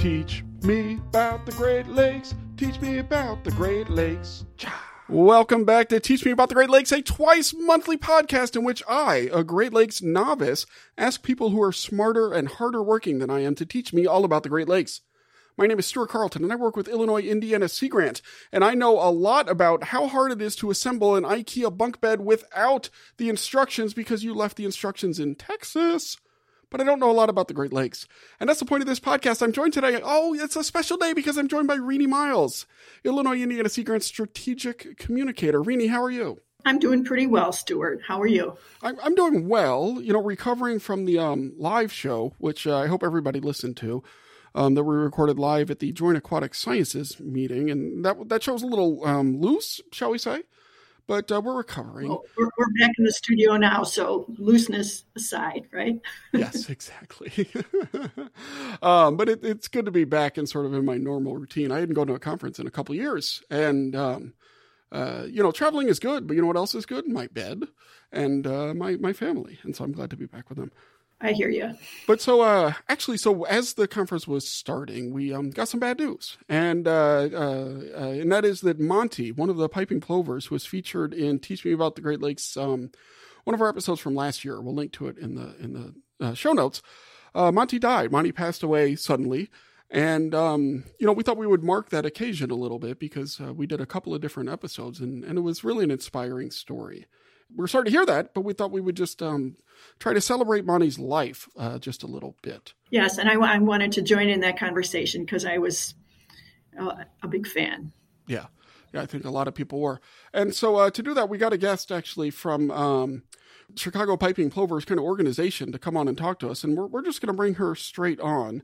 Teach me about the Great Lakes. Teach me about the Great Lakes. Welcome back to Teach Me About the Great Lakes, a twice monthly podcast in which I, a Great Lakes novice, ask people who are smarter and harder working than I am to teach me all about the Great Lakes. My name is Stuart Carlton, and I work with Illinois Indiana Sea Grant, and I know a lot about how hard it is to assemble an IKEA bunk bed without the instructions because you left the instructions in Texas but I don't know a lot about the Great Lakes. And that's the point of this podcast. I'm joined today. Oh, it's a special day because I'm joined by Renee Miles, Illinois Indiana Sea Grant strategic communicator. Renee, how are you? I'm doing pretty well, Stuart. How are you? I'm, I'm doing well. You know, recovering from the um, live show, which uh, I hope everybody listened to. Um, that we recorded live at the Joint Aquatic Sciences meeting, and that that show was a little um, loose, shall we say? But uh, we're recovering. Well, we're, we're, back in the studio now, so looseness aside, right? yes, exactly. um, but it, it's good to be back and sort of in my normal routine. I hadn't gone to a conference in a couple years, and um, uh, you know, traveling is good, but you know what else is good? My bed and uh, my my family, and so I'm glad to be back with them. I hear you. But so, uh, actually, so as the conference was starting, we um, got some bad news, and uh, uh, uh, and that is that Monty, one of the piping plovers, who was featured in "Teach Me About the Great Lakes," um, one of our episodes from last year. We'll link to it in the in the uh, show notes. Uh, Monty died. Monty passed away suddenly, and um, you know we thought we would mark that occasion a little bit because we did a couple of different episodes, and and it was really an inspiring story we're sorry to hear that, but we thought we would just um, try to celebrate Monty's life uh, just a little bit. Yes, and I, I wanted to join in that conversation because I was uh, a big fan. Yeah, yeah, I think a lot of people were. And so uh, to do that, we got a guest actually from um, Chicago Piping Plovers kind of organization to come on and talk to us, and we're we're just going to bring her straight on.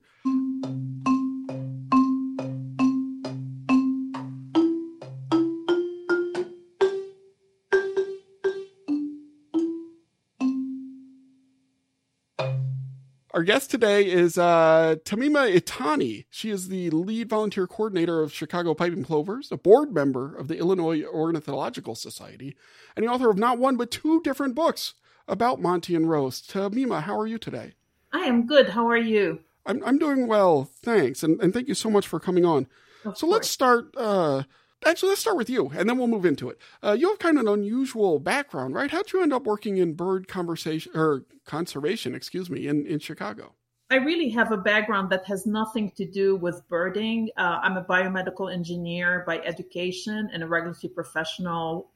Our guest today is uh, Tamima Itani. She is the lead volunteer coordinator of Chicago Piping Plovers, a board member of the Illinois Ornithological Society, and the author of not one but two different books about Monty and Rose. Tamima, how are you today? I am good. How are you? I'm, I'm doing well, thanks. And, and thank you so much for coming on. Of so course. let's start. Uh, actually, let's start with you, and then we'll move into it. Uh, you have kind of an unusual background, right? How'd you end up working in bird conversation or conservation, excuse me, in, in Chicago? I really have a background that has nothing to do with birding. Uh, I'm a biomedical engineer by education and a regulatory professional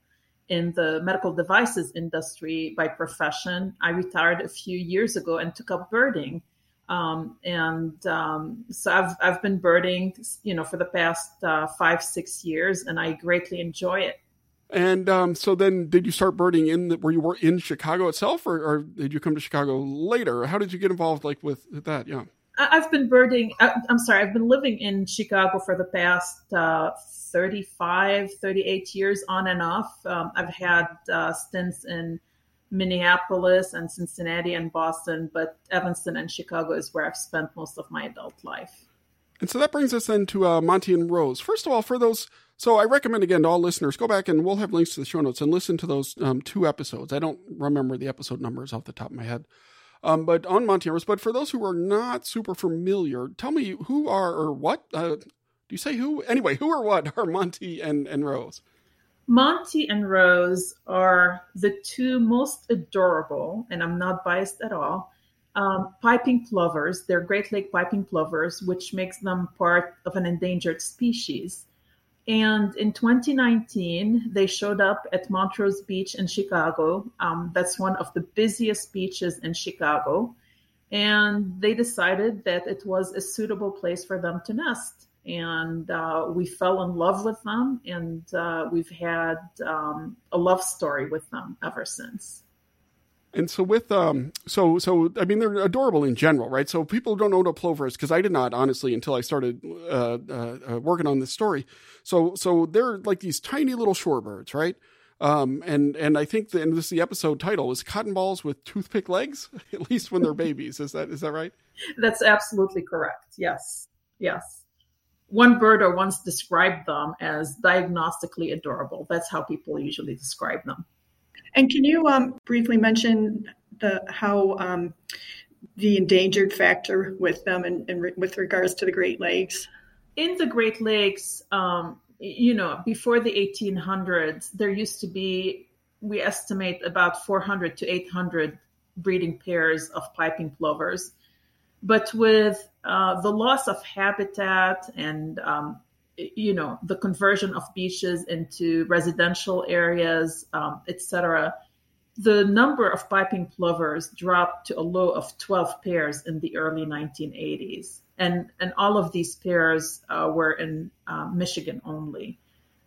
in the medical devices industry by profession. I retired a few years ago and took up birding. Um, and um, so I've I've been birding, you know, for the past uh, five six years, and I greatly enjoy it. And um, so then, did you start birding in the, where you were in Chicago itself, or, or, did you come to Chicago later? How did you get involved, like with that? Yeah, I've been birding. I'm sorry, I've been living in Chicago for the past uh, 35, 38 years, on and off. Um, I've had uh, stints in Minneapolis and Cincinnati and Boston, but Evanston and Chicago is where I've spent most of my adult life. And so that brings us then to uh, Monty and Rose. First of all, for those, so I recommend again to all listeners, go back and we'll have links to the show notes and listen to those um, two episodes. I don't remember the episode numbers off the top of my head. Um, but on Monty and Rose, but for those who are not super familiar, tell me who are or what, uh, do you say who? Anyway, who or what are Monty and, and Rose? Monty and Rose are the two most adorable, and I'm not biased at all, um, piping plovers. They're Great Lake piping plovers, which makes them part of an endangered species. And in 2019, they showed up at Montrose Beach in Chicago. Um, that's one of the busiest beaches in Chicago. And they decided that it was a suitable place for them to nest and uh, we fell in love with them, and uh, we've had um, a love story with them ever since. And so with um so so I mean they're adorable in general, right? So people don't know what a plover is because I did not honestly until I started uh, uh, uh, working on this story. So so they're like these tiny little shorebirds, right? Um, and and I think the, and this is the episode title is cotton balls with toothpick legs, at least when they're babies. Is that is that right? That's absolutely correct. Yes, yes one birder once described them as diagnostically adorable. That's how people usually describe them. And can you um, briefly mention the how um, the endangered factor with them and, and with regards to the Great Lakes? In the Great Lakes, um, you know, before the 1800s, there used to be, we estimate about 400 to 800 breeding pairs of piping plovers. But with uh, the loss of habitat and um, you know the conversion of beaches into residential areas, um, etc., the number of piping plovers dropped to a low of 12 pairs in the early 1980s, and and all of these pairs uh, were in uh, Michigan only.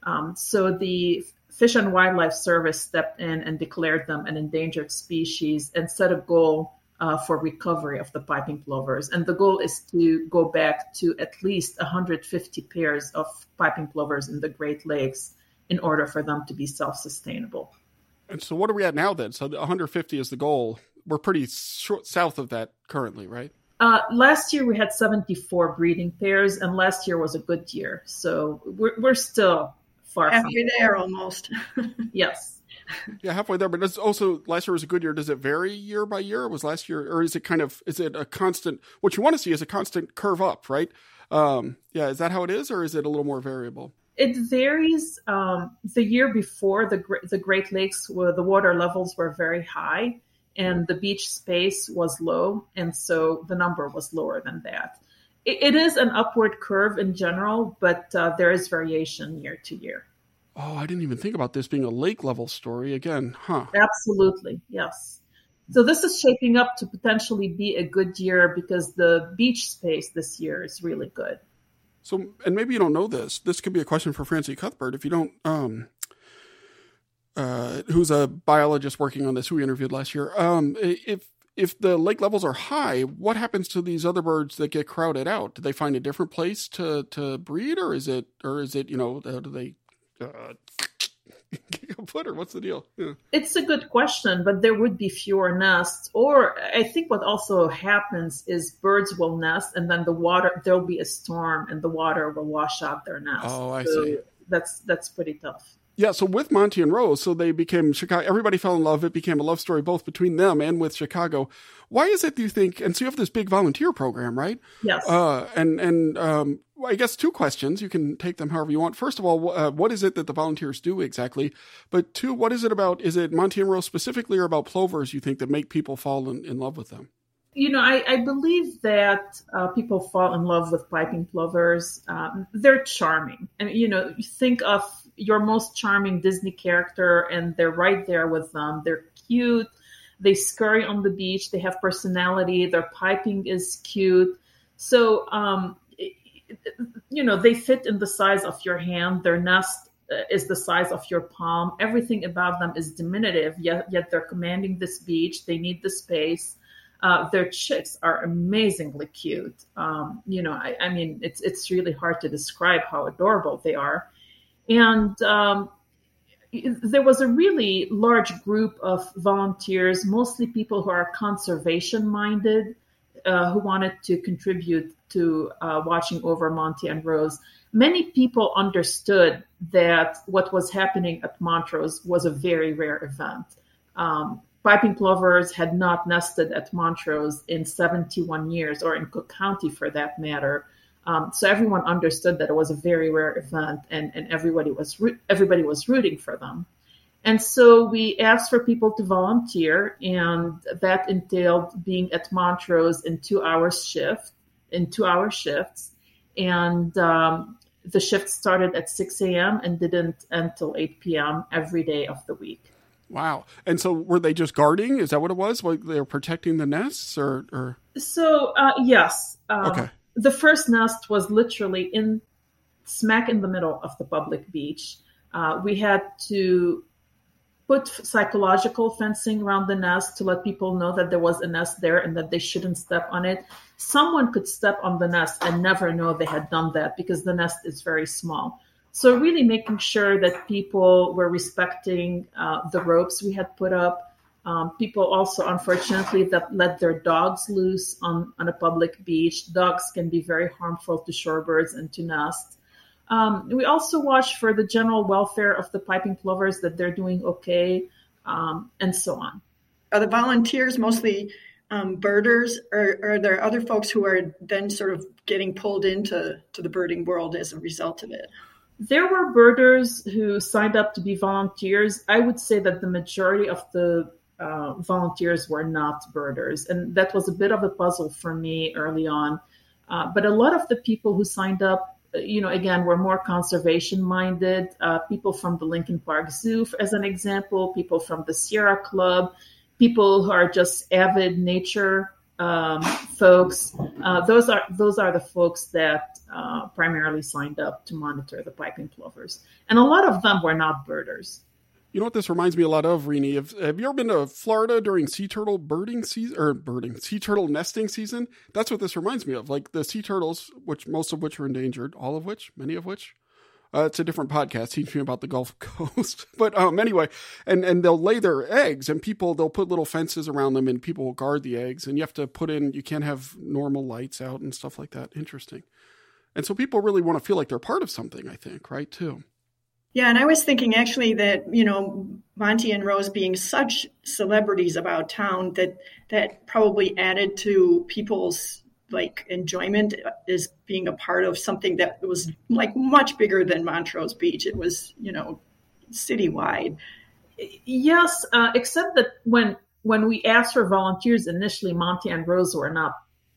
Um, so the Fish and Wildlife Service stepped in and declared them an endangered species and set a goal uh, for recovery of the piping plovers. And the goal is to go back to at least 150 pairs of piping plovers in the Great Lakes in order for them to be self sustainable. And so, what are we at now then? So, 150 is the goal. We're pretty short south of that currently, right? Uh, last year we had 74 breeding pairs, and last year was a good year. So we're, we're still far halfway from there almost. yes. Yeah, halfway there. But it's also last year was a good year. Does it vary year by year? Was last year, or is it kind of is it a constant? What you want to see is a constant curve up, right? Um, yeah, is that how it is, or is it a little more variable? It varies. Um, the year before, the the Great Lakes, where the water levels were very high, and the beach space was low, and so the number was lower than that. it, it is an upward curve in general, but uh, there is variation year to year. Oh, I didn't even think about this being a lake level story again, huh? Absolutely, yes. So this is shaping up to potentially be a good year because the beach space this year is really good. So, and maybe you don't know this. This could be a question for Francie Cuthbert. If you don't, um, uh, who's a biologist working on this, who we interviewed last year. Um, if if the lake levels are high, what happens to these other birds that get crowded out? Do they find a different place to to breed, or is it, or is it, you know, do they uh, what's the deal? Yeah. It's a good question, but there would be fewer nests. Or I think what also happens is birds will nest, and then the water there'll be a storm, and the water will wash out their nest. Oh, I so see. That's that's pretty tough. Yeah, so with Monty and Rose, so they became Chicago. Everybody fell in love. It became a love story both between them and with Chicago. Why is it? Do you think? And so you have this big volunteer program, right? Yes. Uh, and and um, I guess two questions. You can take them however you want. First of all, uh, what is it that the volunteers do exactly? But two, what is it about? Is it Monty and Rose specifically, or about plovers? You think that make people fall in, in love with them? you know, I, I believe that uh, people fall in love with piping plovers. Um, they're charming. And, you know, you think of your most charming Disney character and they're right there with them. They're cute. They scurry on the beach. They have personality. Their piping is cute. So, um, you know, they fit in the size of your hand. Their nest uh, is the size of your palm. Everything about them is diminutive, yet, yet they're commanding this beach. They need the space. Uh, their chicks are amazingly cute. Um, you know, I, I, mean, it's it's really hard to describe how adorable they are. And um, there was a really large group of volunteers, mostly people who are conservation minded, uh, who wanted to contribute to uh, watching over Monty and Rose. Many people understood that what was happening at Montrose was a very rare event. Um, piping plovers had not nested at Montrose in 71 years, or in Cook County for that matter. Um, so everyone understood that it was a very rare event, and, and everybody was everybody was rooting for them. And so we asked for people to volunteer, and that entailed being at Montrose in two hours shift, in two hour shifts, and um, the shift started at 6 a.m. and didn't end until 8 p.m. every day of the week. Wow. And so were they just guarding? Is that what it was? Like they were protecting the nests or, or... So, uh, yes. Um, okay. The first nest was literally in smack in the middle of the public beach. Uh, we had to put psychological fencing around the nest to let people know that there was a nest there and that they shouldn't step on it. Someone could step on the nest and never know they had done that because the nest is very small. So really making sure that people were respecting uh, the ropes we had put up. Um, people also, unfortunately, that let their dogs loose on, on a public beach. Dogs can be very harmful to shorebirds and to nests. Um, we also watch for the general welfare of the piping plovers that they're doing okay, um, and so on. Are the volunteers mostly um, birders, or are there other folks who are then sort of getting pulled into to the birding world as a result of it? There were birders who signed up to be volunteers. I would say that the majority of the uh, volunteers were not birders, and that was a bit of a puzzle for me early on. Uh, but a lot of the people who signed up, you know, again, were more conservation minded. Uh, people from the Lincoln Park Zoo, as an example, people from the Sierra Club, people who are just avid nature um, folks. Uh, those are those are the folks that uh, primarily signed up to monitor the piping plovers, and a lot of them were not birders. You know what this reminds me a lot of, Rini? Have, have you ever been to Florida during sea turtle birding season or birding sea turtle nesting season? That's what this reminds me of. Like the sea turtles, which most of which are endangered, all of which, many of which. Uh, it's a different podcast. Teach me about the Gulf Coast, but um, anyway, and and they'll lay their eggs, and people they'll put little fences around them, and people will guard the eggs, and you have to put in. You can't have normal lights out and stuff like that. Interesting, and so people really want to feel like they're part of something. I think, right? Too. Yeah, and I was thinking actually that you know Monty and Rose being such celebrities about town that that probably added to people's like enjoyment is being a part of something that was like much bigger than Montrose Beach. It was you know citywide. Yes, uh, except that when when we asked for volunteers initially, Monty and Rose were not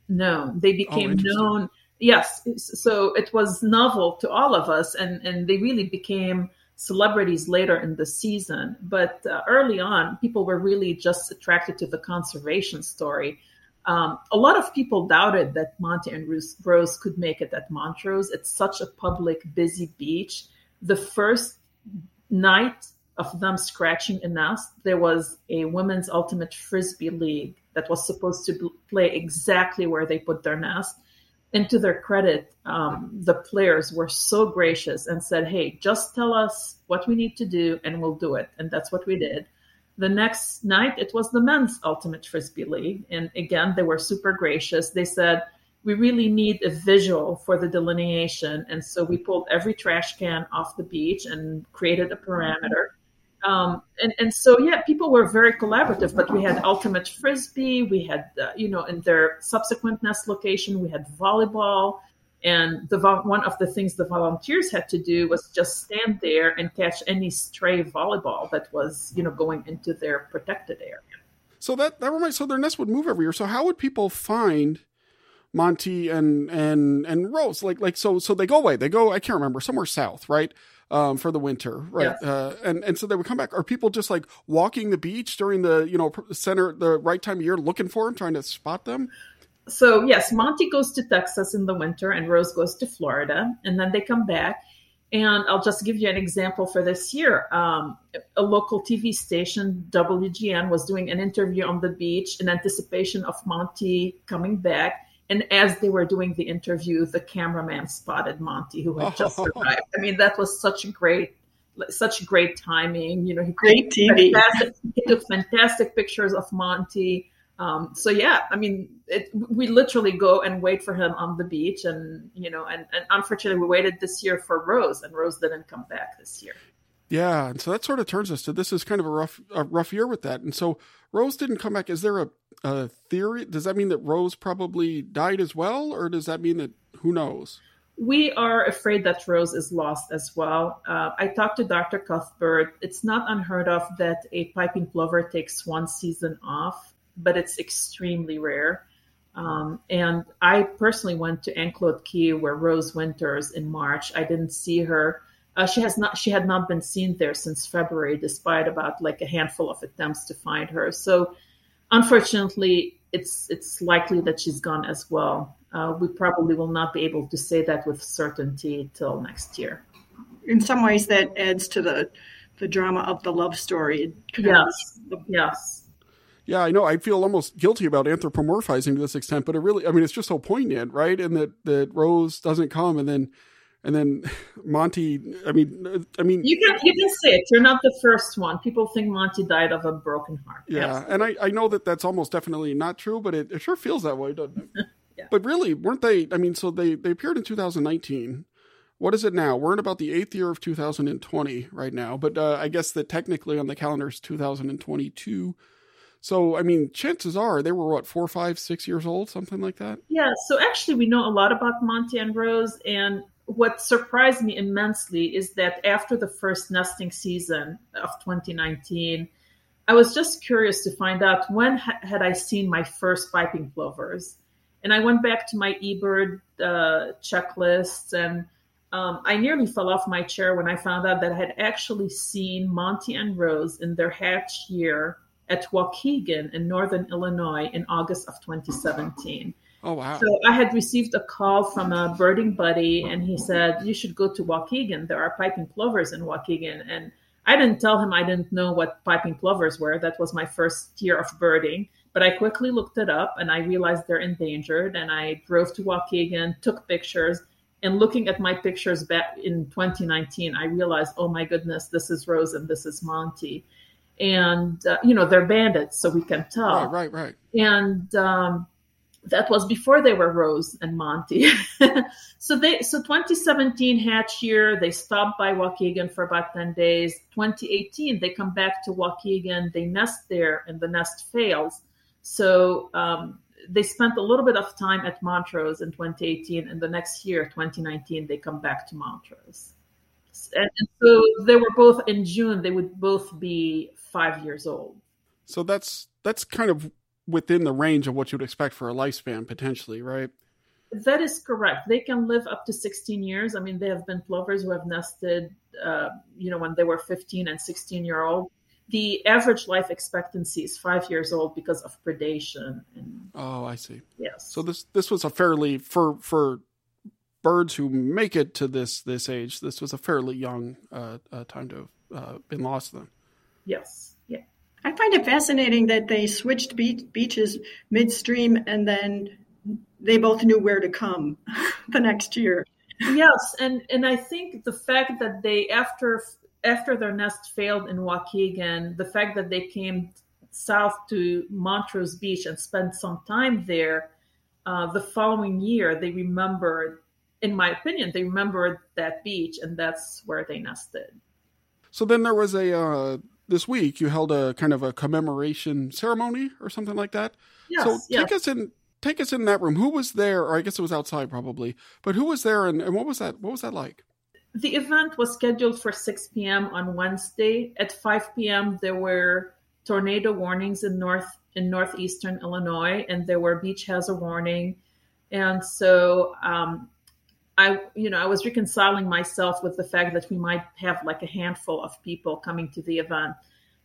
known. They became oh, known yes so it was novel to all of us and and they really became celebrities later in the season. But uh, early on people were really just attracted to the conservation story. Um, a lot of people doubted that monty and rose could make it at montrose it's such a public busy beach. The first night of them scratching a nest there was a women's ultimate frisbee league that was supposed to play exactly where they put their nest and to their credit, um, the players were so gracious and said, "Hey, just tell us what we need to do, and we'll do it." And that's what we did. The next night, it was the men's ultimate frisbee league, and again, they were super gracious. They said, "We really need a visual for the delineation," and so we pulled every trash can off the beach and created a parameter. Um, and, and so, yeah, people were very collaborative, but we had ultimate frisbee. We had, uh, you know, in their subsequent nest location, we had volleyball. And the one of the things the volunteers had to do was just stand there and catch any stray volleyball that was, you know, going into their protected area. So that that reminds. So their nest would move every year. So how would people find Monty and and and Rose? Like like so so they go away. They go. I can't remember somewhere south, right? Um, for the winter, right? Yes. Uh, and and so they would come back. Are people just like walking the beach during the you know center the right time of year, looking for them, trying to spot them? So yes, Monty goes to Texas in the winter, and Rose goes to Florida, and then they come back. And I'll just give you an example for this year. Um, a local TV station, WGN, was doing an interview on the beach in anticipation of Monty coming back and as they were doing the interview, the cameraman spotted Monty, who had just arrived. I mean, that was such a great, such great timing. You know, he great TV. Fantastic, he took fantastic pictures of Monty. Um, so yeah, I mean, it, we literally go and wait for him on the beach, and you know, and, and unfortunately, we waited this year for Rose, and Rose didn't come back this year. Yeah, and so that sort of turns us to this is kind of a rough, a rough year with that, and so Rose didn't come back. Is there a a theory? Does that mean that Rose probably died as well, or does that mean that who knows? We are afraid that Rose is lost as well. Uh, I talked to Dr. Cuthbert. It's not unheard of that a piping plover takes one season off, but it's extremely rare. Um, and I personally went to Anclote Key where Rose winters in March. I didn't see her. Uh, she has not. She had not been seen there since February, despite about like a handful of attempts to find her. So unfortunately, it's it's likely that she's gone as well. Uh, we probably will not be able to say that with certainty till next year. In some ways, that adds to the the drama of the love story. Yes. Yes. Yeah, I know. I feel almost guilty about anthropomorphizing to this extent, but it really, I mean, it's just so poignant, right? And that, that Rose doesn't come and then and then Monty. I mean, I mean, you can you can say it. You're not the first one. People think Monty died of a broken heart. Yeah, Absolutely. and I I know that that's almost definitely not true, but it, it sure feels that way, doesn't it? yeah. But really, weren't they? I mean, so they they appeared in 2019. What is it now? We're in about the eighth year of 2020 right now, but uh, I guess that technically on the calendar is 2022. So, I mean, chances are they were what, four, five, six years old, something like that? Yeah. So, actually, we know a lot about Monty and Rose. And what surprised me immensely is that after the first nesting season of 2019, I was just curious to find out when ha- had I seen my first piping plovers. And I went back to my eBird uh, checklists and um, I nearly fell off my chair when I found out that I had actually seen Monty and Rose in their hatch year at Waukegan in northern Illinois in August of 2017. Oh, wow. So I had received a call from a birding buddy, and he said, You should go to Waukegan. There are piping plovers in Waukegan. And I didn't tell him I didn't know what piping plovers were. That was my first year of birding. But I quickly looked it up and I realized they're endangered. And I drove to Waukegan, took pictures, and looking at my pictures back in 2019, I realized, oh my goodness, this is Rose and this is Monty. And, uh, you know, they're bandits, so we can tell. Right, right, right. And um, that was before they were Rose and Monty. so they, so 2017 hatch year, they stopped by Waukegan for about 10 days. 2018, they come back to Waukegan, they nest there, and the nest fails. So um, they spent a little bit of time at Montrose in 2018, and the next year, 2019, they come back to Montrose. And, and so they were both in June. They would both be five years old. So that's that's kind of within the range of what you'd expect for a lifespan, potentially, right? That is correct. They can live up to 16 years. I mean, there have been plovers who have nested, uh, you know, when they were 15 and 16 year old the average life expectancy is five years old because of predation. And, oh, I see. Yes. So this this was a fairly for for birds who make it to this this age. This was a fairly young uh, uh, time to have uh, been lost to them. Yes. Yeah. I find it fascinating that they switched be- beaches midstream and then they both knew where to come the next year. Yes, and and I think the fact that they after after their nest failed in Waukegan, the fact that they came south to Montrose Beach and spent some time there, uh, the following year they remembered, in my opinion, they remembered that beach, and that's where they nested. So then there was a uh, this week you held a kind of a commemoration ceremony or something like that. Yes, so take yes. us in take us in that room. Who was there? Or I guess it was outside probably, but who was there and, and what was that? What was that like? the event was scheduled for 6 p.m. on Wednesday. At 5 p.m., there were tornado warnings in north in northeastern Illinois, and there were beach hazard warning. And so, um, I you know I was reconciling myself with the fact that we might have like a handful of people coming to the event.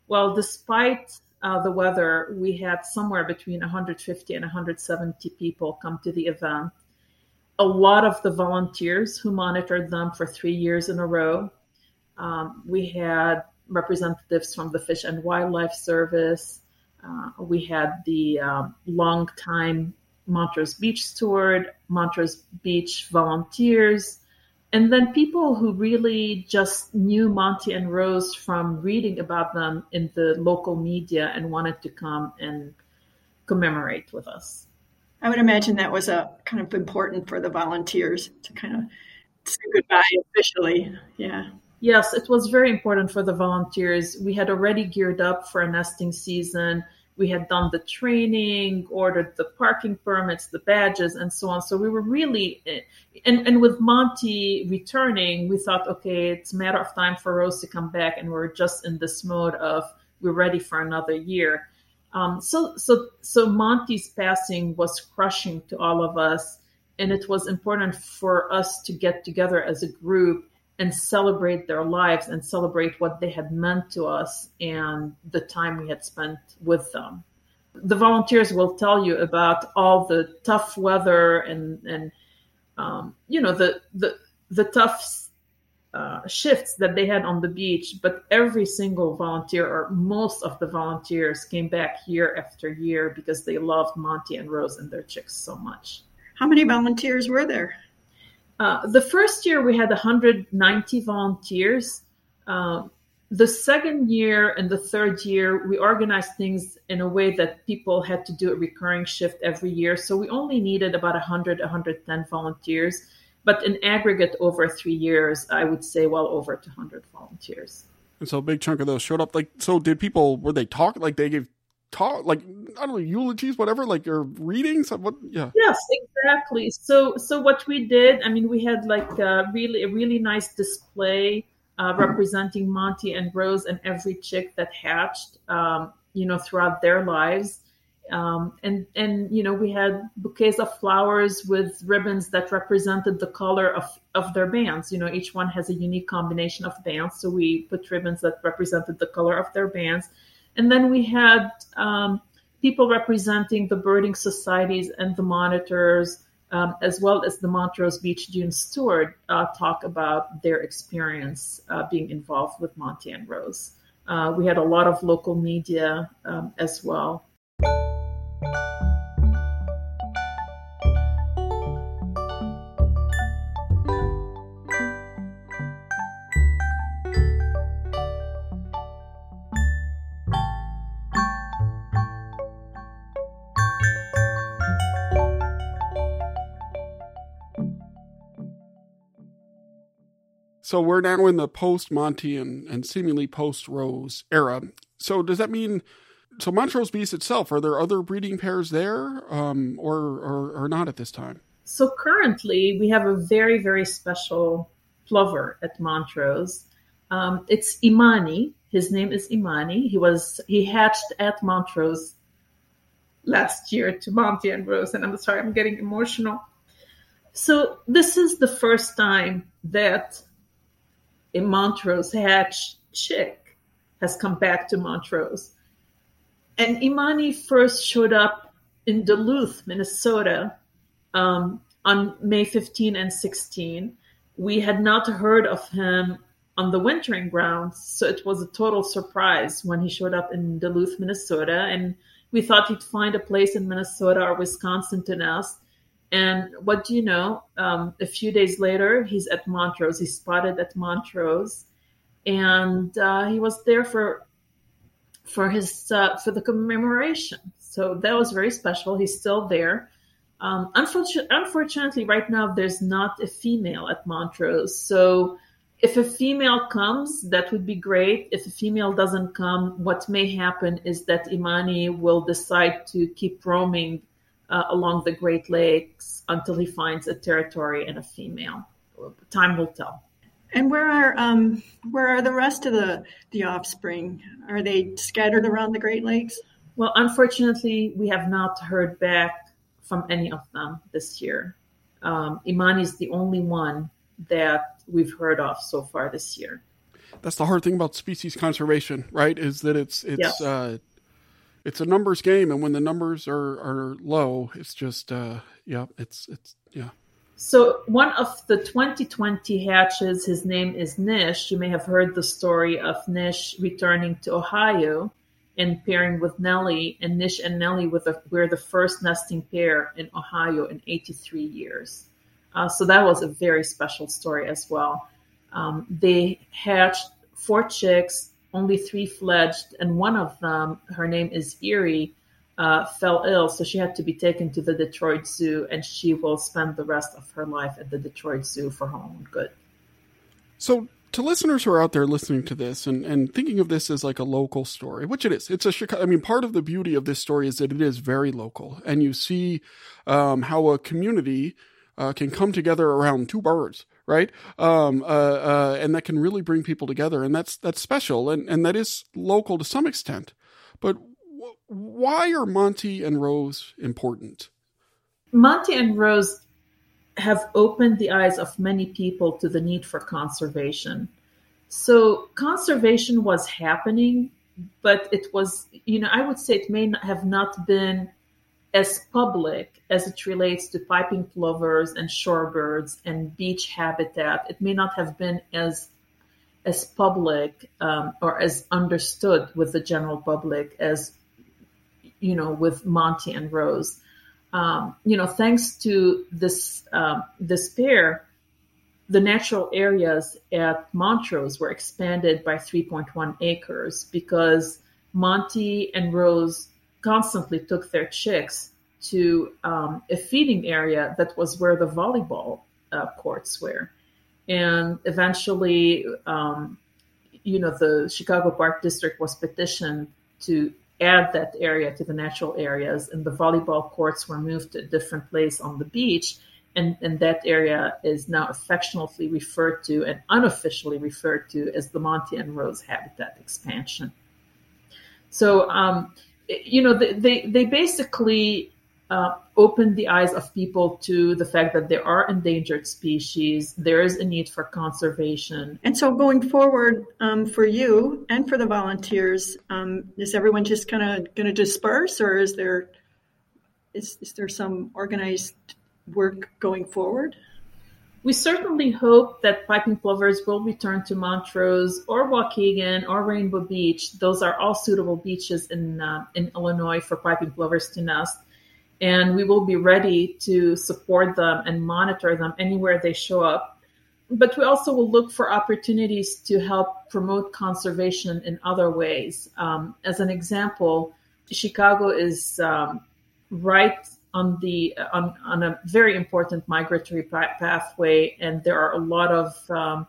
Well, despite uh, the weather, we had somewhere between 150 and 170 people come to the event a lot of the volunteers who monitored them for three years in a row. Um, we had representatives from the Fish and Wildlife Service. Uh, we had the um, longtime Montrose Beach steward, Montrose Beach volunteers, and then people who really just knew Monty and Rose from reading about them in the local media and wanted to come and commemorate with us. I would imagine that was a kind of important for the volunteers to kind of say goodbye officially. Yeah. Yes, it was very important for the volunteers. We had already geared up for a nesting season. We had done the training, ordered the parking permits, the badges, and so on. So we were really, and, and with Monty returning, we thought, okay, it's a matter of time for Rose to come back, and we're just in this mode of we're ready for another year. Um, so, so, so Monty's passing was crushing to all of us, and it was important for us to get together as a group and celebrate their lives and celebrate what they had meant to us and the time we had spent with them. The volunteers will tell you about all the tough weather and and um, you know the the the tough uh, shifts that they had on the beach, but every single volunteer or most of the volunteers came back year after year because they loved Monty and Rose and their chicks so much. How many volunteers were there? Uh, the first year we had 190 volunteers. Uh, the second year and the third year, we organized things in a way that people had to do a recurring shift every year. So we only needed about 100, 110 volunteers but in aggregate over three years, I would say well over 200 volunteers. And so a big chunk of those showed up. Like, so did people, were they talk, like they gave talk like I don't know eulogies, whatever, like your readings. What? Yeah. Yes, exactly. So so what we did, I mean, we had like a really a really nice display uh, representing Monty and Rose and every chick that hatched, um, you know, throughout their lives. Um, and and you know we had bouquets of flowers with ribbons that represented the color of of their bands. You know, each one has a unique combination of bands, so we put ribbons that represented the color of their bands. And then we had um, people representing the birding societies and the monitors, um, as well as the Montrose Beach Dune Steward, uh, talk about their experience uh, being involved with Monty and Rose. Uh, we had a lot of local media um, as well. So we're now in the post Monty and, and seemingly post Rose era. So does that mean so Montrose Beach itself? Are there other breeding pairs there, um, or, or or not at this time? So currently, we have a very very special plover at Montrose. Um, it's Imani. His name is Imani. He was he hatched at Montrose last year to Monty and Rose, and I'm sorry, I'm getting emotional. So this is the first time that in Montrose hatch chick has come back to Montrose. And Imani first showed up in Duluth, Minnesota um, on May 15 and 16. We had not heard of him on the wintering grounds, so it was a total surprise when he showed up in Duluth, Minnesota. And we thought he'd find a place in Minnesota or Wisconsin to nest. And what do you know? Um, a few days later, he's at Montrose. He's spotted at Montrose, and uh, he was there for for his uh, for the commemoration. So that was very special. He's still there. Um, unfortunately, unfortunately, right now there's not a female at Montrose. So if a female comes, that would be great. If a female doesn't come, what may happen is that Imani will decide to keep roaming uh, along the Great Lakes until he finds a territory and a female. Time will tell. And where are um, where are the rest of the the offspring? Are they scattered around the Great Lakes? Well, unfortunately, we have not heard back from any of them this year. Um, Imani is the only one that we've heard of so far this year. That's the hard thing about species conservation, right? Is that it's it's yes. uh, it's a numbers game, and when the numbers are are low, it's just uh, yeah, it's it's yeah. So one of the 2020 hatches, his name is Nish. You may have heard the story of Nish returning to Ohio and pairing with Nellie, and Nish and Nellie were the, were the first nesting pair in Ohio in 83 years. Uh, so that was a very special story as well. Um, they hatched four chicks only three fledged, and one of them, her name is Erie, uh, fell ill, so she had to be taken to the Detroit Zoo, and she will spend the rest of her life at the Detroit Zoo for her own good. So, to listeners who are out there listening to this and, and thinking of this as like a local story, which it is, it's a Chicago. I mean, part of the beauty of this story is that it is very local, and you see um, how a community uh, can come together around two birds right? Um, uh, uh, and that can really bring people together, and that's that's special, and and that is local to some extent. But why are Monty and Rose important? Monty and Rose have opened the eyes of many people to the need for conservation. So conservation was happening, but it was, you know, I would say it may not have not been as public as it relates to piping plovers and shorebirds and beach habitat. It may not have been as as public um, or as understood with the general public as you know with Monty and Rose. Um, you know, thanks to this um, this pair, the natural areas at Montrose were expanded by 3.1 acres because Monty and Rose constantly took their chicks to um, a feeding area that was where the volleyball uh, courts were. And eventually, um, you know, the Chicago Park District was petitioned to add that area to the natural areas, and the volleyball courts were moved to a different place on the beach. And, and that area is now affectionately referred to and unofficially referred to as the Monty and Rose Habitat Expansion. So, um, you know, they, they, basically uh, opened the eyes of people to the fact that there are endangered species. There is a need for conservation. And so, going forward um, for you and for the volunteers, um, is everyone just kind of going to disperse, or is there is, is there some organized work going forward? We certainly hope that piping plovers will return to Montrose or Waukegan or Rainbow Beach. Those are all suitable beaches in uh, in Illinois for piping plovers to nest and we will be ready to support them and monitor them anywhere they show up. But we also will look for opportunities to help promote conservation in other ways. Um, as an example, Chicago is um, right on the on, on a very important migratory pathway, and there are a lot of um,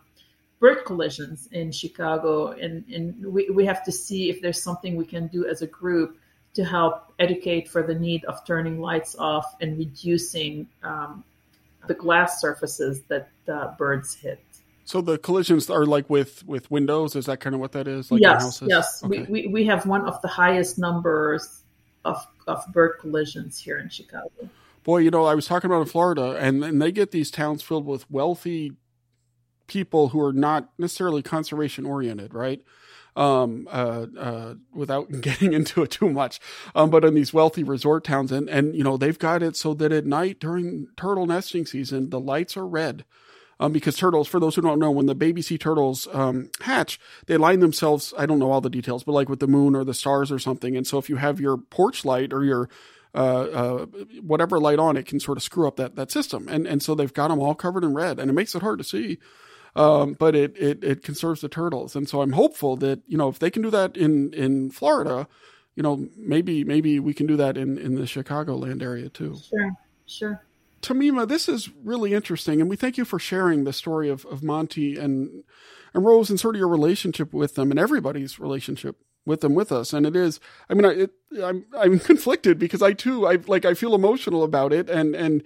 bird collisions in Chicago, and, and we, we have to see if there's something we can do as a group to help educate for the need of turning lights off and reducing um, the glass surfaces that uh, birds hit. So the collisions are like with with windows. Is that kind of what that is? Like yes, yes. Okay. We, we we have one of the highest numbers of of bird collisions here in Chicago. Boy, you know, I was talking about in Florida, and and they get these towns filled with wealthy people who are not necessarily conservation oriented, right? um, uh, uh, without getting into it too much. Um, but in these wealthy resort towns, and and you know they've got it so that at night during turtle nesting season, the lights are red. Um, because turtles, for those who don't know, when the baby sea turtles um, hatch, they line themselves. I don't know all the details, but like with the moon or the stars or something. And so, if you have your porch light or your uh, uh, whatever light on, it can sort of screw up that that system. And and so they've got them all covered in red, and it makes it hard to see um, but it, it it conserves the turtles. And so I'm hopeful that you know if they can do that in in Florida, you know maybe maybe we can do that in in the Chicagoland area too. Sure, sure. Tamima, this is really interesting, and we thank you for sharing the story of, of Monty and and Rose and sort of your relationship with them and everybody's relationship with them with us. And it is, I mean, I, it, I'm I'm conflicted because I too, I like I feel emotional about it, and and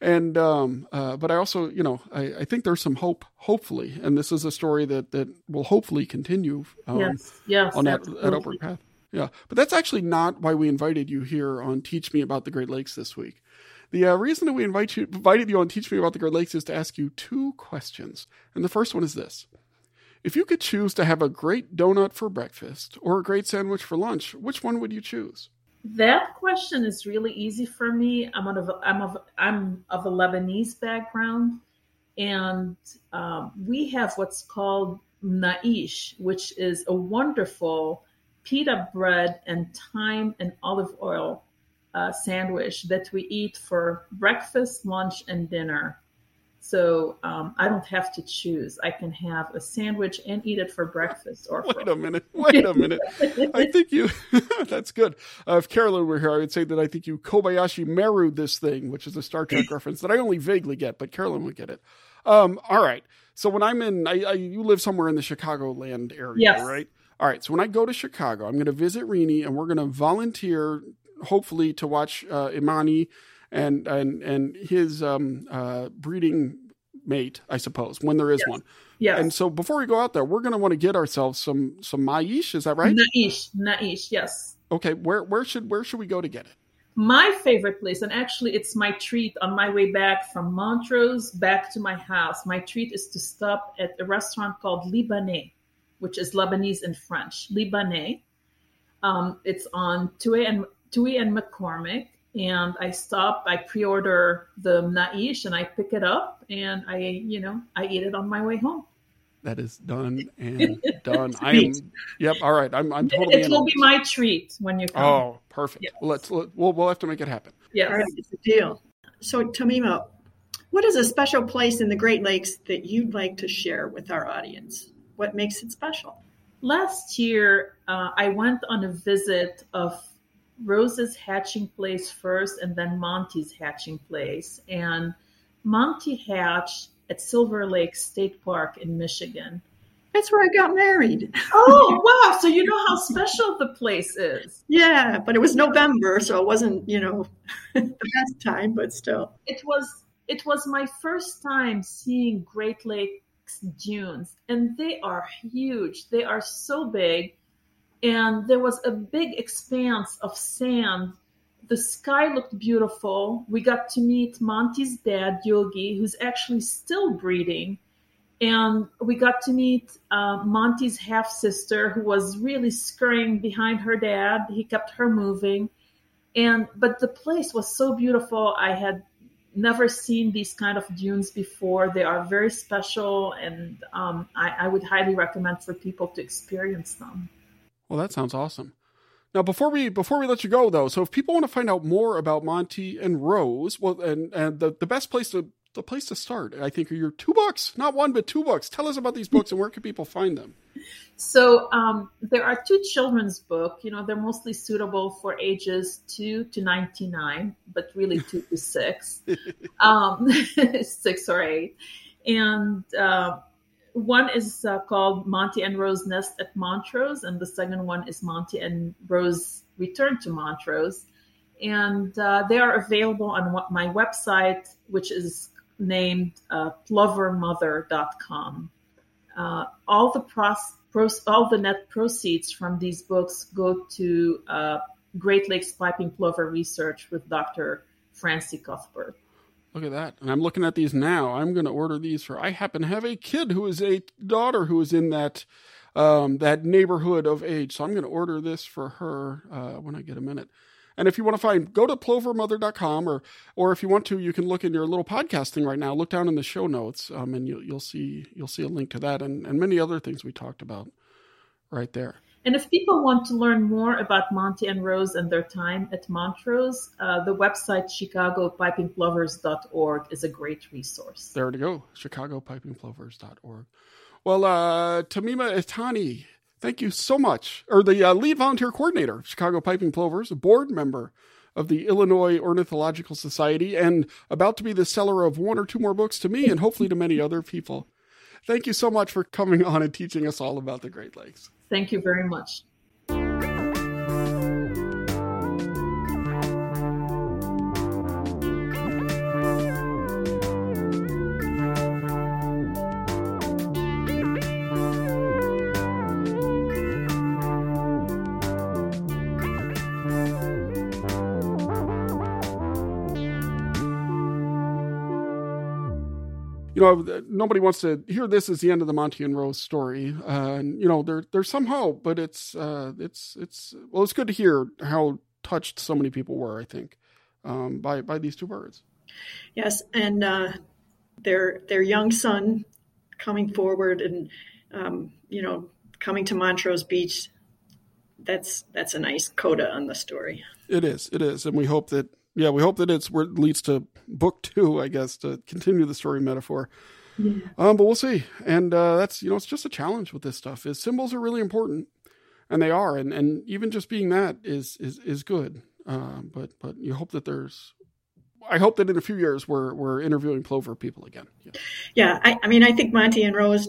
and um, uh, but I also, you know, I, I, think there's some hope, hopefully, and this is a story that that will hopefully continue. Um, yes, yes, on that, that upward path. Yeah, but that's actually not why we invited you here on Teach Me About the Great Lakes this week. The uh, reason that we invite you, invited you on Teach Me About the Great Lakes is to ask you two questions. And the first one is this If you could choose to have a great donut for breakfast or a great sandwich for lunch, which one would you choose? That question is really easy for me. I'm of I'm of I'm of a Lebanese background, and um, we have what's called naish, which is a wonderful pita bread and thyme and olive oil uh, sandwich that we eat for breakfast, lunch, and dinner. So um, I don't have to choose. I can have a sandwich and eat it for breakfast. Or wait a minute, wait a minute. I think you. that's good. Uh, if Carolyn were here, I would say that I think you Kobayashi Maru this thing, which is a Star Trek reference that I only vaguely get, but Carolyn would get it. Um, all right. So when I'm in, I, I, you live somewhere in the Chicagoland area, yes. right? All right. So when I go to Chicago, I'm going to visit Rini, and we're going to volunteer, hopefully, to watch uh, Imani and and and his um, uh, breeding mate, I suppose, when there is yes. one. Yeah. And so before we go out there, we're going to want to get ourselves some some maish. Is that right? Naish, naish. Yes. Okay. Where where should where should we go to get it? My favorite place, and actually it's my treat on my way back from Montrose back to my house. My treat is to stop at a restaurant called Libanais, which is Lebanese in French. Libanais. Um, it's on Touhy and Touhy and McCormick and I stop, I pre-order the naish and I pick it up and I, you know, I eat it on my way home. That is done and done. I am. Yep. All right. I'm. I'm totally. It will be my treat when you come. Oh, perfect. Yes. Let's. Let, we'll. We'll have to make it happen. Yeah. All right. It's a deal. So, Tamima, what is a special place in the Great Lakes that you'd like to share with our audience? What makes it special? Last year, uh, I went on a visit of Rose's hatching place first and then Monty's hatching place. And Monty hatched at Silver Lake State Park in Michigan. That's where I got married. Oh, wow. So you know how special the place is. Yeah, but it was November, so it wasn't, you know, the best time, but still. It was it was my first time seeing Great Lakes dunes, and they are huge. They are so big. And there was a big expanse of sand. The sky looked beautiful. We got to meet Monty's dad, Yogi, who's actually still breeding and we got to meet uh, Monty's half sister, who was really scurrying behind her dad. He kept her moving, and but the place was so beautiful. I had never seen these kind of dunes before. They are very special, and um, I, I would highly recommend for people to experience them. Well, that sounds awesome. Now, before we before we let you go, though, so if people want to find out more about Monty and Rose, well, and and the the best place to the place to start, I think, are your two books, not one, but two books. Tell us about these books and where can people find them? So um, there are two children's books. You know, they're mostly suitable for ages two to ninety nine, but really two to six, um, six or eight. And uh, one is uh, called Monty and Rose Nest at Montrose, and the second one is Monty and Rose Return to Montrose. And uh, they are available on my website, which is named uh, plovermother.com. Uh, all the pros- pros- all the net proceeds from these books go to uh, Great Lakes piping plover research with Dr. Francie Cuthbert. Look at that. And I'm looking at these now. I'm going to order these for I happen to have a kid who is a daughter who is in that um, that neighborhood of age. So I'm going to order this for her uh, when I get a minute. And if you want to find, go to plovermother.com or, or if you want to, you can look in your little podcast thing right now, look down in the show notes, um, and you'll you'll see, you'll see a link to that and, and many other things we talked about right there. And if people want to learn more about Monty and Rose and their time at Montrose, uh, the website chicagopipingplovers.org is a great resource. There to go, chicagopipingplovers.org. Well, uh, Tamima Itani, Thank you so much. Or the uh, lead volunteer coordinator of Chicago Piping Plovers, a board member of the Illinois Ornithological Society, and about to be the seller of one or two more books to me and hopefully to many other people. Thank you so much for coming on and teaching us all about the Great Lakes. Thank you very much. You know, nobody wants to hear this as the end of the Monty and Rose story. Uh, and, you know, there, there's some hope, but it's, uh, it's, it's, well, it's good to hear how touched so many people were, I think, um, by, by these two birds. Yes. And, uh, their, their young son coming forward and, um, you know, coming to Montrose Beach, that's, that's a nice coda on the story. It is. It is. And we hope that, yeah, we hope that it's where it leads to book two, I guess, to continue the story metaphor. Yeah. Um, but we'll see. And uh, that's you know, it's just a challenge with this stuff. Is symbols are really important, and they are, and and even just being that is is is good. Uh, but but you hope that there's. I hope that in a few years we're we're interviewing plover people again. Yeah, yeah I, I mean, I think Monty and Rose,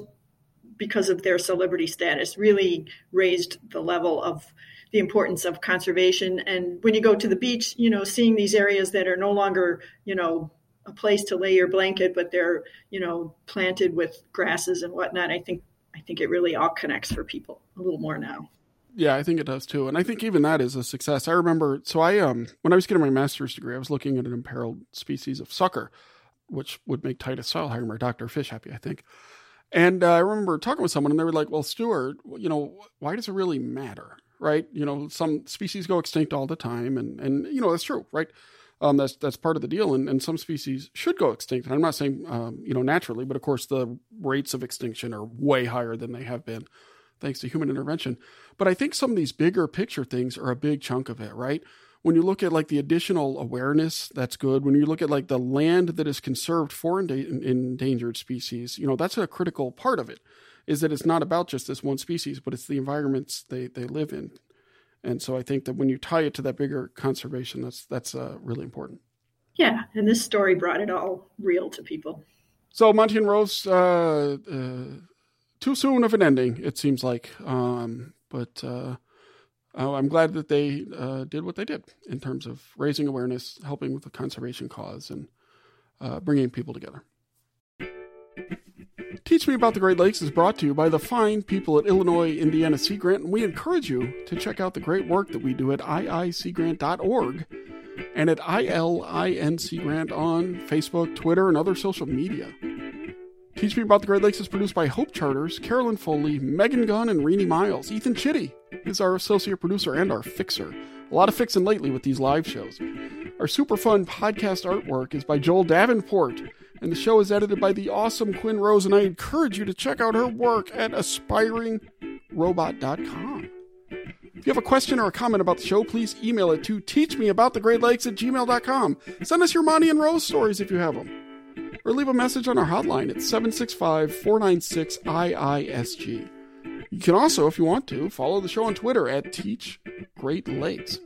because of their celebrity status, really raised the level of the importance of conservation. And when you go to the beach, you know, seeing these areas that are no longer, you know, a place to lay your blanket, but they're, you know, planted with grasses and whatnot. I think I think it really all connects for people a little more now. Yeah, I think it does too. And I think even that is a success. I remember so I um when I was getting my master's degree, I was looking at an imperiled species of sucker, which would make Titus Seilheimer, Dr. Fish happy, I think. And uh, I remember talking with someone and they were like, "Well, Stuart, you know, why does it really matter?" Right? You know, some species go extinct all the time, and and you know that's true, right? Um, that's that's part of the deal, and, and some species should go extinct. And I'm not saying um, you know naturally, but of course the rates of extinction are way higher than they have been thanks to human intervention. But I think some of these bigger picture things are a big chunk of it, right? When you look at like the additional awareness, that's good. When you look at like the land that is conserved for endangered species, you know that's a critical part of it is that it's not about just this one species, but it's the environments they, they live in. And so I think that when you tie it to that bigger conservation, that's that's uh, really important. Yeah, and this story brought it all real to people. So Monty and Rose, uh, uh, too soon of an ending, it seems like. Um, but uh, uh, I'm glad that they uh, did what they did in terms of raising awareness, helping with the conservation cause, and uh, bringing people together. Teach Me About the Great Lakes is brought to you by the fine people at Illinois Indiana Sea Grant, and we encourage you to check out the great work that we do at iiseagrant.org and at ILIN Sea Grant on Facebook, Twitter, and other social media. Teach Me About the Great Lakes is produced by Hope Charters, Carolyn Foley, Megan Gunn, and Renee Miles. Ethan Chitty is our associate producer and our fixer. A lot of fixing lately with these live shows. Our super fun podcast artwork is by Joel Davenport, and the show is edited by the awesome Quinn Rose, and I encourage you to check out her work at aspiringrobot.com. If you have a question or a comment about the show, please email it to teachmeaboutthegreatlakes at gmail.com. Send us your Monty and Rose stories if you have them or leave a message on our hotline at 765 496 IISG. You can also, if you want to, follow the show on Twitter at Teach Great Lakes.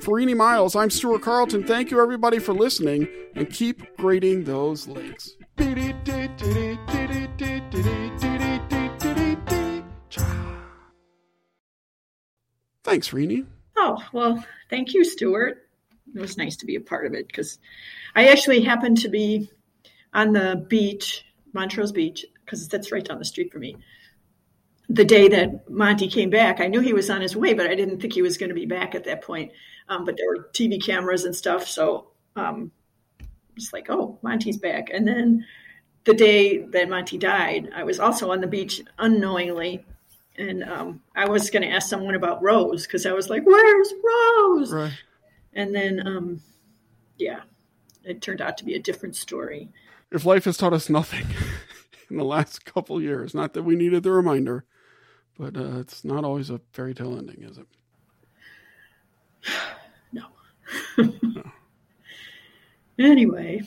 For Renee Miles, I'm Stuart Carlton. Thank you, everybody, for listening, and keep grading those lakes. Thanks, Renee. Oh, well, thank you, Stuart. It was nice to be a part of it because I actually happened to be on the beach, Montrose Beach, because that's right down the street from me. The day that Monty came back, I knew he was on his way, but I didn't think he was going to be back at that point. Um, but there were TV cameras and stuff, so um, it's like, oh, Monty's back. And then the day that Monty died, I was also on the beach unknowingly, and um, I was going to ask someone about Rose because I was like, "Where's Rose?" Right. And then, um, yeah, it turned out to be a different story if life has taught us nothing in the last couple years, not that we needed the reminder, but uh, it's not always a fairy tale ending, is it? No. Anyway.